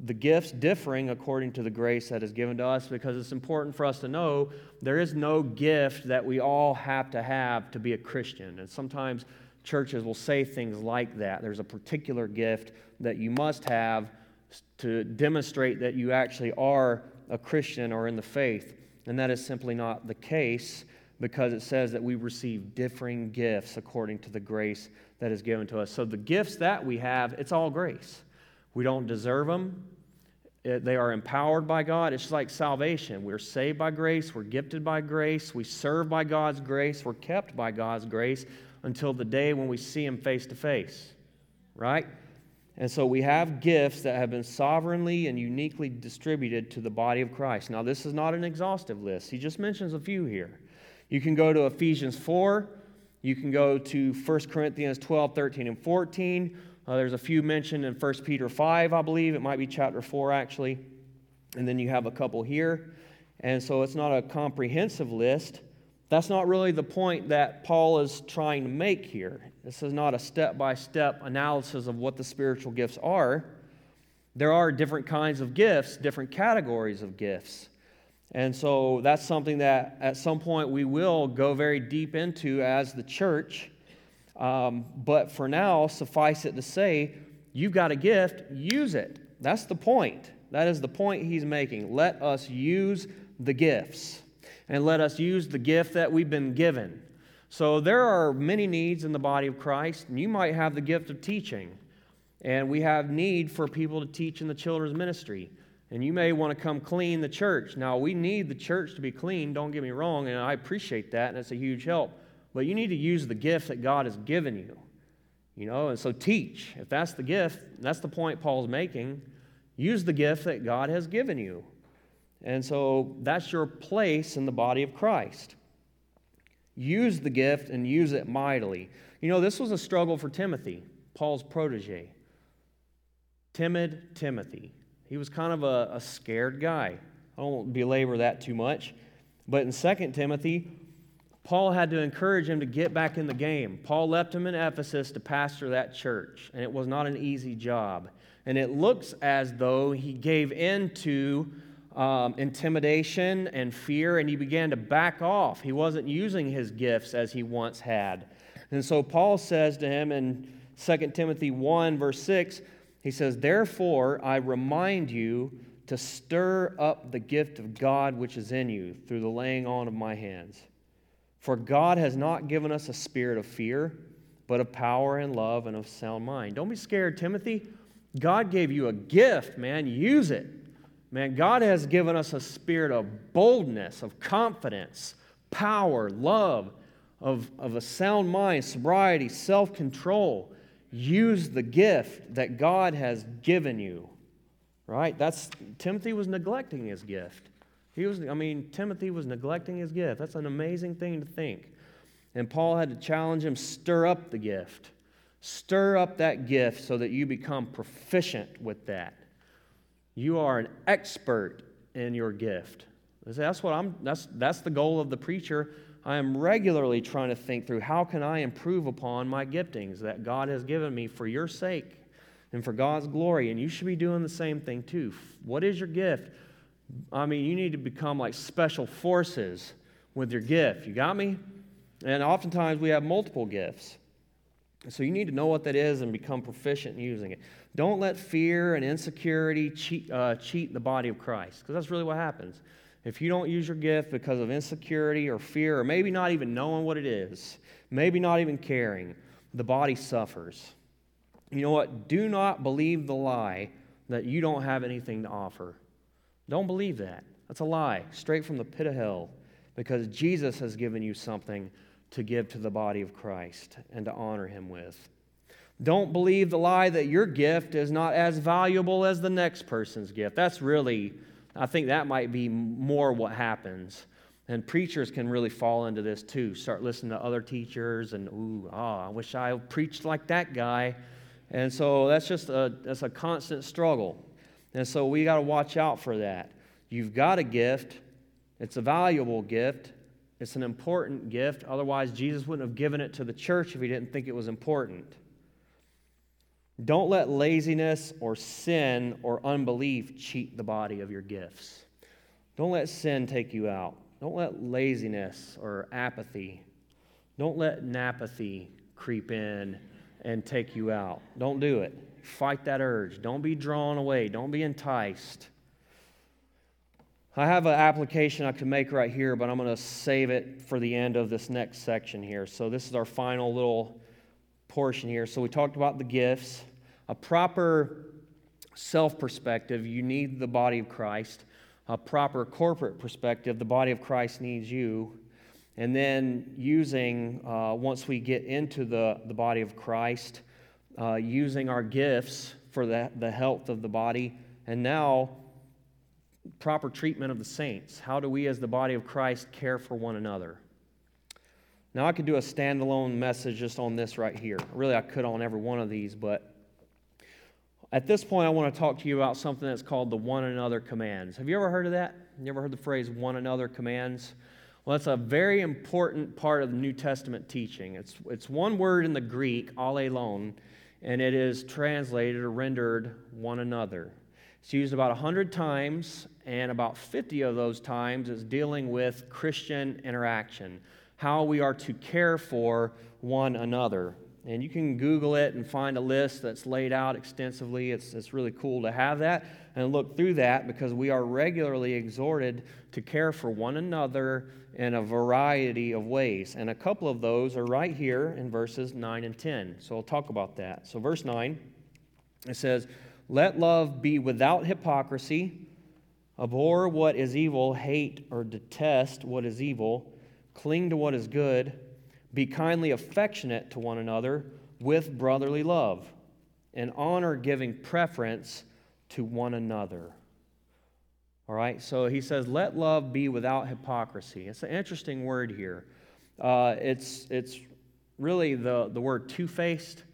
The gifts differing according to the grace that is given to us because it's important for us to know there is no gift that we all have to have to be a Christian. And sometimes churches will say things like that. There's a particular gift that you must have to demonstrate that you actually are a Christian or in the faith. And that is simply not the case because it says that we receive differing gifts according to the grace that is given to us. So the gifts that we have, it's all grace. We don't deserve them. It, eh, they are empowered by God. It's like salvation. We're saved by grace. We're gifted by grace. We serve by God's grace. We're kept by God's grace until the day when we see Him face to face, right? And so we have gifts that have been sovereignly and uniquely distributed to the body of Christ. Now, this is not an exhaustive list, He just mentions a few here. You can go to Ephesians 4, you can go to 1 Corinthians 12, 13, and 14. Uh, there's a few mentioned in 1 Peter 5, I believe. It might be chapter 4, actually. And then you have a couple here. And so it's not a comprehensive list. That's not really the point that Paul is trying to make here. This is not a step by step analysis of what the spiritual gifts are. There are different kinds of gifts, different categories of gifts. And so that's something that at some point we will go very deep into as the church. Um, but for now, suffice it to say, you've got a gift, use it. That's the point. That is the point he's making. Let us use the gifts and let us use the gift that we've been given. So there are many needs in the body of Christ, and you might have the gift of teaching. And we have need for people to teach in the children's ministry. And you may want to come clean the church. Now, we need the church to be clean, don't get me wrong, and I appreciate that, and it's a huge help. But you need to use the gift that God has given you. You know, and so teach. If that's the gift, that's the point Paul's making. Use the gift that God has given you. And so that's your place in the body of Christ. Use the gift and use it mightily. You know, this was a struggle for Timothy, Paul's protege. Timid Timothy. He was kind of a, a scared guy. I won't belabor that too much. But in 2 Timothy, Paul had to encourage him to get back in the game. Paul left him in Ephesus to pastor that church, and it was not an easy job. And it looks as though he gave in to um, intimidation and fear, and he began to back off. He wasn't using his gifts as he once had. And so Paul says to him in 2 Timothy 1, verse 6, he says, Therefore, I remind you to stir up the gift of God which is in you through the laying on of my hands. For God has not given us a spirit of fear, but of power and love and of sound mind. Don't be scared, Timothy. God gave you a gift, man. Use it. Man, God has given us a spirit of boldness, of confidence, power, love, of, of a sound mind, sobriety, self control. Use the gift that God has given you. Right? That's Timothy was neglecting his gift. He was, I mean, Timothy was neglecting his gift. That's an amazing thing to think. And Paul had to challenge him stir up the gift. Stir up that gift so that you become proficient with that. You are an expert in your gift. That's what I'm that's that's the goal of the preacher. I am regularly trying to think through how can I improve upon my giftings that God has given me for your sake and for God's glory. And you should be doing the same thing too. What is your gift? I mean, you need to become like special forces with your gift. You got me? And oftentimes we have multiple gifts. So you need to know what that is and become proficient in using it. Don't let fear and insecurity cheat, uh, cheat the body of Christ, because that's really what happens. If you don't use your gift because of insecurity or fear, or maybe not even knowing what it is, maybe not even caring, the body suffers. You know what? Do not believe the lie that you don't have anything to offer. Don't believe that. That's a lie, straight from the pit of hell, because Jesus has given you something to give to the body of Christ and to honor him with. Don't believe the lie that your gift is not as valuable as the next person's gift. That's really, I think that might be more what happens. And preachers can really fall into this too. Start listening to other teachers and, ooh, oh, I wish I preached like that guy. And so that's just a, that's a constant struggle. And so we got to watch out for that. You've got a gift, it's a valuable gift, it's an important gift. Otherwise, Jesus wouldn't have given it to the church if he didn't think it was important. Don't let laziness or sin or unbelief cheat the body of your gifts. Don't let sin take you out. Don't let laziness or apathy, don't let napathy creep in and take you out. Don't do it. Fight that urge. Don't be drawn away. Don't be enticed. I have an application I could make right here, but I'm going to save it for the end of this next section here. So, this is our final little portion here. So, we talked about the gifts a proper self perspective, you need the body of Christ. A proper corporate perspective, the body of Christ needs you. And then using, uh, once we get into the, the body of Christ, uh, using our gifts for the, the health of the body. And now, proper treatment of the saints. How do we, as the body of Christ, care for one another? Now, I could do a standalone message just on this right here. Really, I could on every one of these, but at this point, I want to talk to you about something that's called the one another commands. Have you ever heard of that? You ever heard the phrase one another commands? Well, that's a very important part of the New Testament teaching. It's, it's one word in the Greek, allelon, and it is translated or rendered one another. It's used about 100 times, and about 50 of those times is dealing with Christian interaction, how we are to care for one another. And you can Google it and find a list that's laid out extensively. It's, it's really cool to have that and look through that because we are regularly exhorted to care for one another in a variety of ways. And a couple of those are right here in verses 9 and 10. So I'll talk about that. So, verse 9 It says, Let love be without hypocrisy. Abhor what is evil, hate or detest what is evil, cling to what is good, be kindly affectionate to one another with brotherly love, and honor giving preference to one another. All right, so he says, let love be without hypocrisy. It's an interesting word here. Uh, it's, it's really the, the word two faced.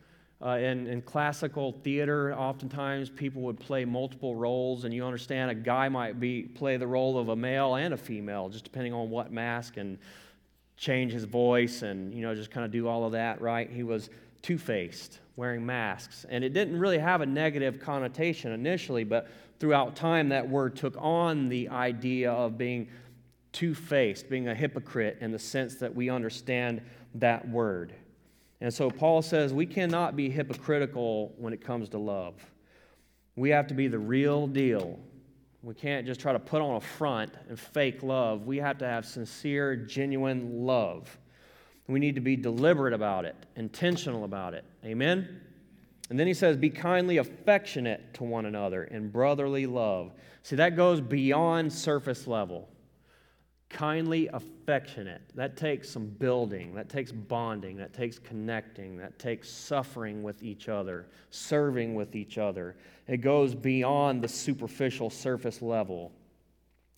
Uh, in, in classical theater, oftentimes people would play multiple roles, and you understand a guy might be play the role of a male and a female, just depending on what mask, and change his voice, and you know just kind of do all of that. Right? He was two-faced, wearing masks, and it didn't really have a negative connotation initially, but throughout time, that word took on the idea of being two-faced, being a hypocrite, in the sense that we understand that word. And so Paul says we cannot be hypocritical when it comes to love. We have to be the real deal. We can't just try to put on a front and fake love. We have to have sincere, genuine love. We need to be deliberate about it, intentional about it. Amen? And then he says, Be kindly affectionate to one another in brotherly love. See, that goes beyond surface level kindly affectionate. That takes some building, that takes bonding, that takes connecting, that takes suffering with each other, serving with each other. It goes beyond the superficial surface level.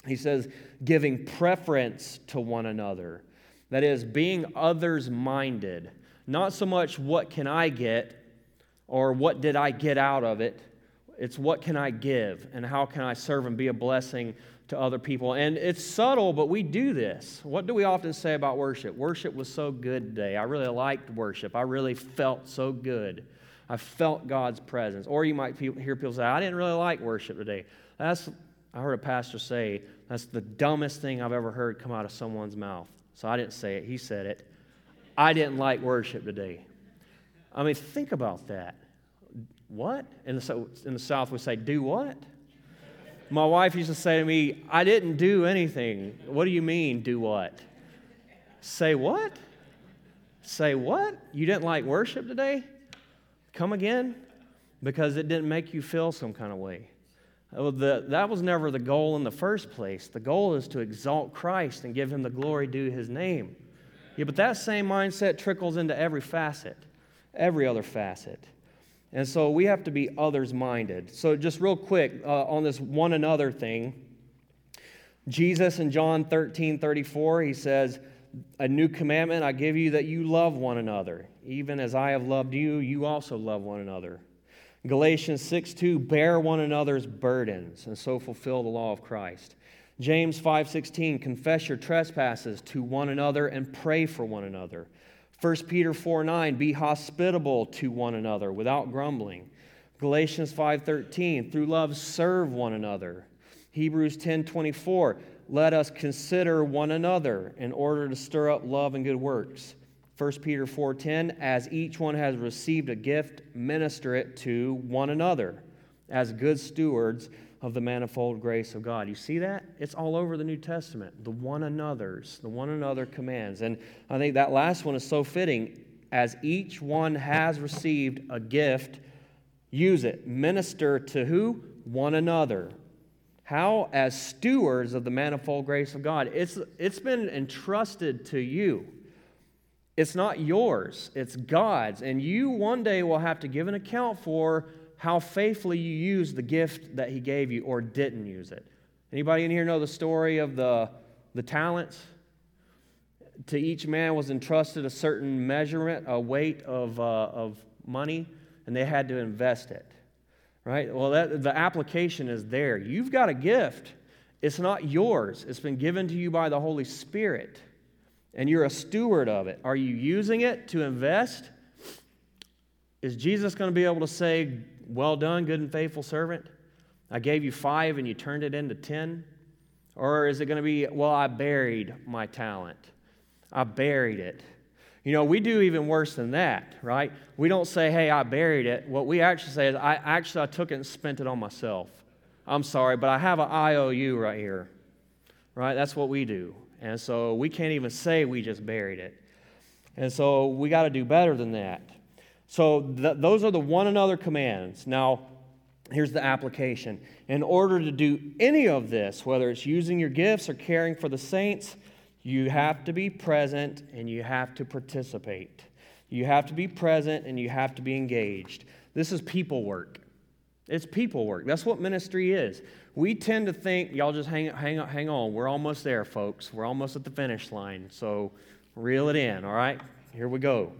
He says, giving preference to one another. That is, being others minded. Not so much what can I get or what did I get out of it. It's what can I give and how can I serve and be a blessing to other people. And it's subtle, but we do this. What do we often say about worship? Worship was so good today. I really liked worship. I really felt so good. I felt God's presence. Or you might hear people say, I didn't really like worship today. That's, I heard a pastor say, that's the dumbest thing I've ever heard come out of someone's mouth. So I didn't say it, he said it. I didn't like worship today. I mean, think about that. What? In the, in the South, we say, do what? My wife used to say to me, I didn't do anything. What do you mean, do what? Say what? Say what? You didn't like worship today? Come again? Because it didn't make you feel some kind of way. Well, the, that was never the goal in the first place. The goal is to exalt Christ and give him the glory due his name. Yeah, but that same mindset trickles into every facet, every other facet. And so we have to be others minded. So, just real quick uh, on this one another thing, Jesus in John 13 34, he says, A new commandment I give you that you love one another. Even as I have loved you, you also love one another. Galatians 6 2, bear one another's burdens and so fulfill the law of Christ. James 5:16 confess your trespasses to one another and pray for one another. 1 Peter 4 9, be hospitable to one another without grumbling. Galatians 5:13, through love serve one another. Hebrews 10:24, let us consider one another in order to stir up love and good works. 1 Peter 4:10, as each one has received a gift, minister it to one another as good stewards of the manifold grace of God. You see that? It's all over the New Testament. The one another's, the one another commands. And I think that last one is so fitting. As each one has received a gift, use it. Minister to who? One another. How? As stewards of the manifold grace of God. It's, it's been entrusted to you. It's not yours, it's God's. And you one day will have to give an account for how faithfully you used the gift that he gave you or didn't use it. Anybody in here know the story of the, the talents? To each man was entrusted a certain measurement, a weight of, uh, of money, and they had to invest it. Right? Well, that, the application is there. You've got a gift. It's not yours. It's been given to you by the Holy Spirit, and you're a steward of it. Are you using it to invest? Is Jesus going to be able to say, well done, good and faithful servant? I gave you five and you turned it into ten? Or is it going to be, well, I buried my talent? I buried it. You know, we do even worse than that, right? We don't say, hey, I buried it. What we actually say is, I actually I took it and spent it on myself. I'm sorry, but I have an IOU right here, right? That's what we do. And so we can't even say we just buried it. And so we got to do better than that. So th- those are the one another commands. Now, here's the application. In order to do any of this, whether it's using your gifts or caring for the saints, you have to be present and you have to participate. You have to be present and you have to be engaged. This is people work. It's people work. That's what ministry is. We tend to think, y'all just hang, hang, hang on. We're almost there, folks. We're almost at the finish line. So reel it in, all right? Here we go.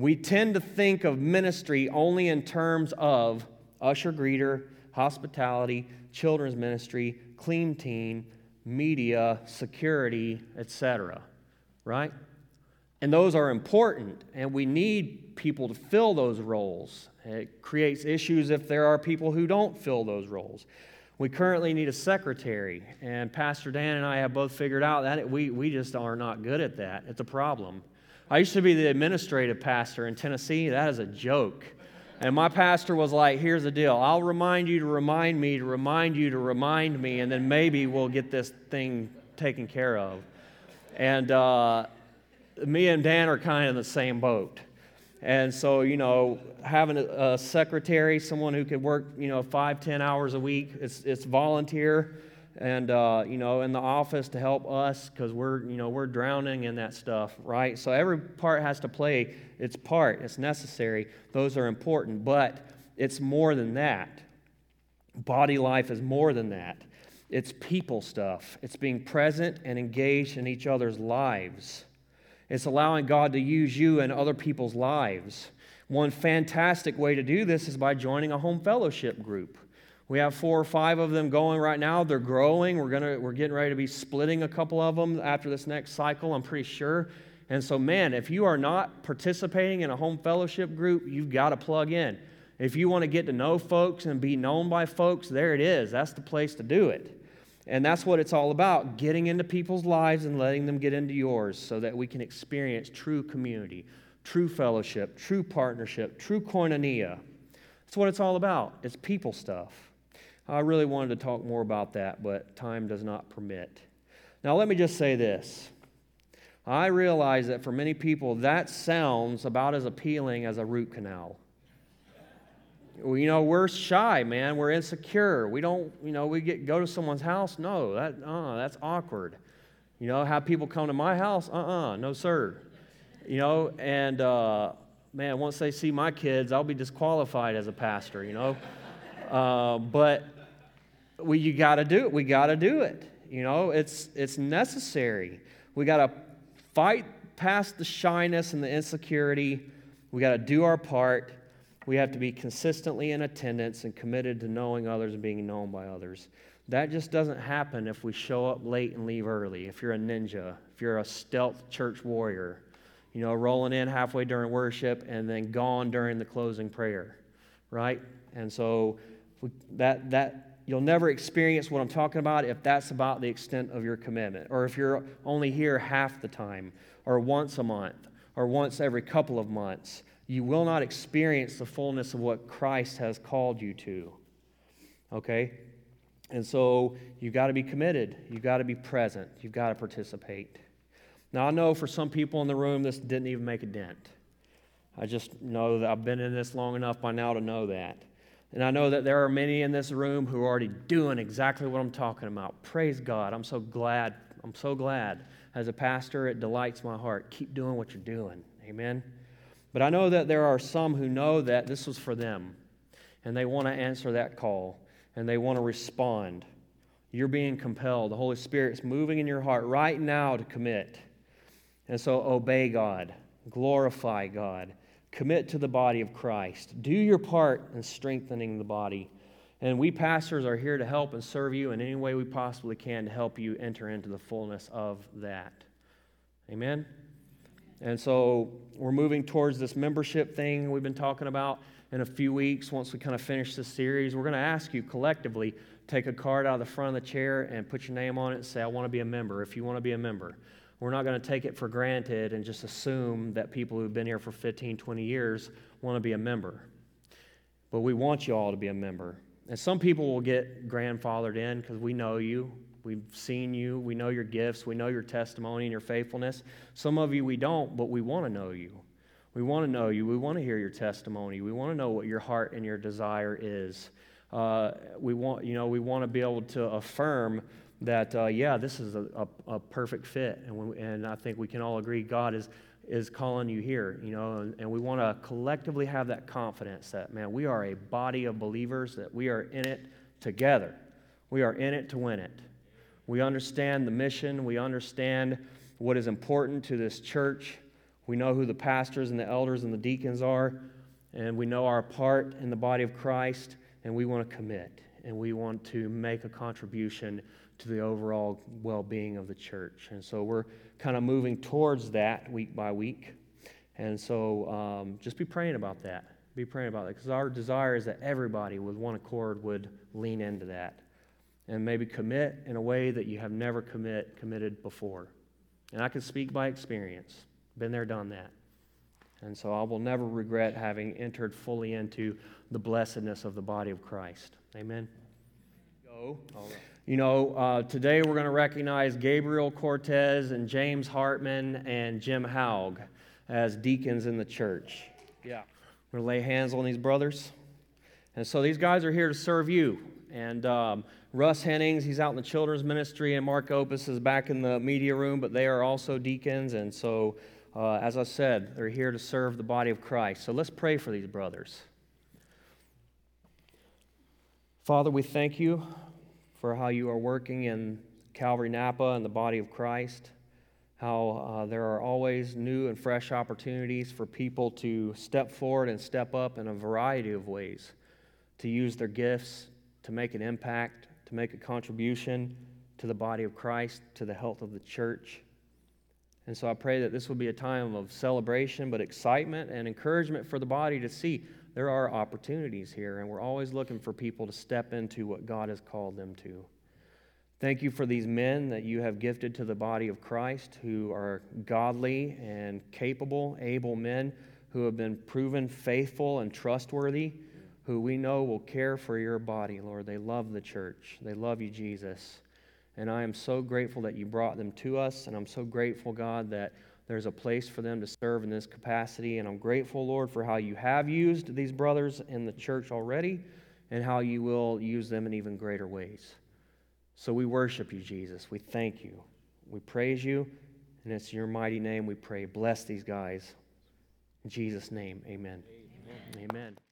We tend to think of ministry only in terms of usher greeter, hospitality, children's ministry, clean teen, media, security, etc. Right? And those are important, and we need people to fill those roles. It creates issues if there are people who don't fill those roles. We currently need a secretary, and Pastor Dan and I have both figured out that we, we just are not good at that. It's a problem. I used to be the administrative pastor in Tennessee. That is a joke. And my pastor was like, here's the deal I'll remind you to remind me to remind you to remind me, and then maybe we'll get this thing taken care of. And uh, me and Dan are kind of in the same boat. And so, you know, having a, a, secretary, someone who could work, you know, five, ten hours a week, it's, it's volunteer and, uh, you know, in the office to help us because we're, you know, we're drowning in that stuff, right? So every part has to play its part. It's necessary. Those are important, but it's more than that. Body life is more than that. It's people stuff. It's being present and engaged in each other's lives. It's allowing God to use you in other people's lives. One fantastic way to do this is by joining a home fellowship group. We have four or five of them going right now. They're growing. We're, gonna, we're getting ready to be splitting a couple of them after this next cycle, I'm pretty sure. And so, man, if you are not participating in a home fellowship group, you've got to plug in. If you want to get to know folks and be known by folks, there it is. That's the place to do it. And that's what it's all about getting into people's lives and letting them get into yours so that we can experience true community, true fellowship, true partnership, true koinonia. That's what it's all about. It's people stuff. I really wanted to talk more about that, but time does not permit. Now, let me just say this. I realize that for many people, that sounds about as appealing as a root canal you know, we're shy, man. We're insecure. We don't, you know, we get go to someone's house. No, that, uh, that's awkward. You know, have people come to my house? Uh-uh, no, sir. You know, and uh, man, once they see my kids, I'll be disqualified as a pastor. You know, uh, but we, you got to do it. We got to do it. You know, it's it's necessary. We got to fight past the shyness and the insecurity. We got to do our part we have to be consistently in attendance and committed to knowing others and being known by others. That just doesn't happen if we show up late and leave early. If you're a ninja, if you're a stealth church warrior, you know, rolling in halfway during worship and then gone during the closing prayer, right? And so that that you'll never experience what I'm talking about if that's about the extent of your commitment, or if you're only here half the time, or once a month, or once every couple of months you will not experience the fullness of what Christ has called you to. Okay? And so you've got to be committed. You've got to be present. You've got to participate. Now, I know for some people in the room, this didn't even make a dent. I just know that I've been in this long enough by now to know that. And I know that there are many in this room who are already doing exactly what I'm talking about. Praise God. I'm so glad. I'm so glad. As a pastor, it delights my heart. Keep doing what you're doing. Amen. But I know that there are some who know that this was for them, and they want to answer that call, and they want to respond. You're being compelled. The Holy Spirit's moving in your heart right now to commit. And so obey God, glorify God, commit to the body of Christ. Do your part in strengthening the body. And we pastors are here to help and serve you in any way we possibly can to help you enter into the fullness of that. Amen. And so we're moving towards this membership thing we've been talking about in a few weeks. Once we kind of finish this series, we're going to ask you collectively take a card out of the front of the chair and put your name on it and say, I want to be a member, if you want to be a member. We're not going to take it for granted and just assume that people who've been here for 15, 20 years want to be a member. But we want you all to be a member. And some people will get grandfathered in because we know you. We've seen you. We know your gifts. We know your testimony and your faithfulness. Some of you we don't, but we want to know you. We want to know you. We want to hear your testimony. We want to know what your heart and your desire is. Uh, we want, you know, we want to be able to affirm that, uh, yeah, this is a, a, a perfect fit. And, we, and I think we can all agree God is, is calling you here, you know, and, and we want to collectively have that confidence that, man, we are a body of believers, that we are in it together. We are in it to win it. We understand the mission. We understand what is important to this church. We know who the pastors and the elders and the deacons are, and we know our part in the body of Christ, and we want to commit, and we want to make a contribution to the overall well being of the church. And so we're kind of moving towards that week by week. And so um, just be praying about that. Be praying about that because our desire is that everybody with one accord would lean into that and maybe commit in a way that you have never commit committed before. And I can speak by experience. Been there, done that. And so I will never regret having entered fully into the blessedness of the body of Christ. Amen. Go. You know, uh, today we're going to recognize Gabriel Cortez and James Hartman and Jim Haug as deacons in the church. Yeah. We're going to lay hands on these brothers. And so these guys are here to serve you. And um, Russ Hennings, he's out in the children's ministry, and Mark Opus is back in the media room, but they are also deacons. And so, uh, as I said, they're here to serve the body of Christ. So let's pray for these brothers. Father, we thank you for how you are working in Calvary Napa and the body of Christ, how uh, there are always new and fresh opportunities for people to step forward and step up in a variety of ways, to use their gifts, to make an impact, to make a contribution to the body of Christ, to the health of the church. And so I pray that this will be a time of celebration, but excitement and encouragement for the body to see there are opportunities here, and we're always looking for people to step into what God has called them to. Thank you for these men that you have gifted to the body of Christ who are godly and capable, able men who have been proven faithful and trustworthy, who we know will care for your body, Lord. They love the church, they love you, Jesus. And I am so grateful that you brought them to us, and I'm so grateful, God, that there's a place for them to serve in this capacity. And I'm grateful, Lord, for how you have used these brothers in the church already and how you will use them in even greater ways. So we worship you, Jesus. We thank you. We praise you. And it's your mighty name we pray. Bless these guys. In Jesus' name, amen. Amen. amen.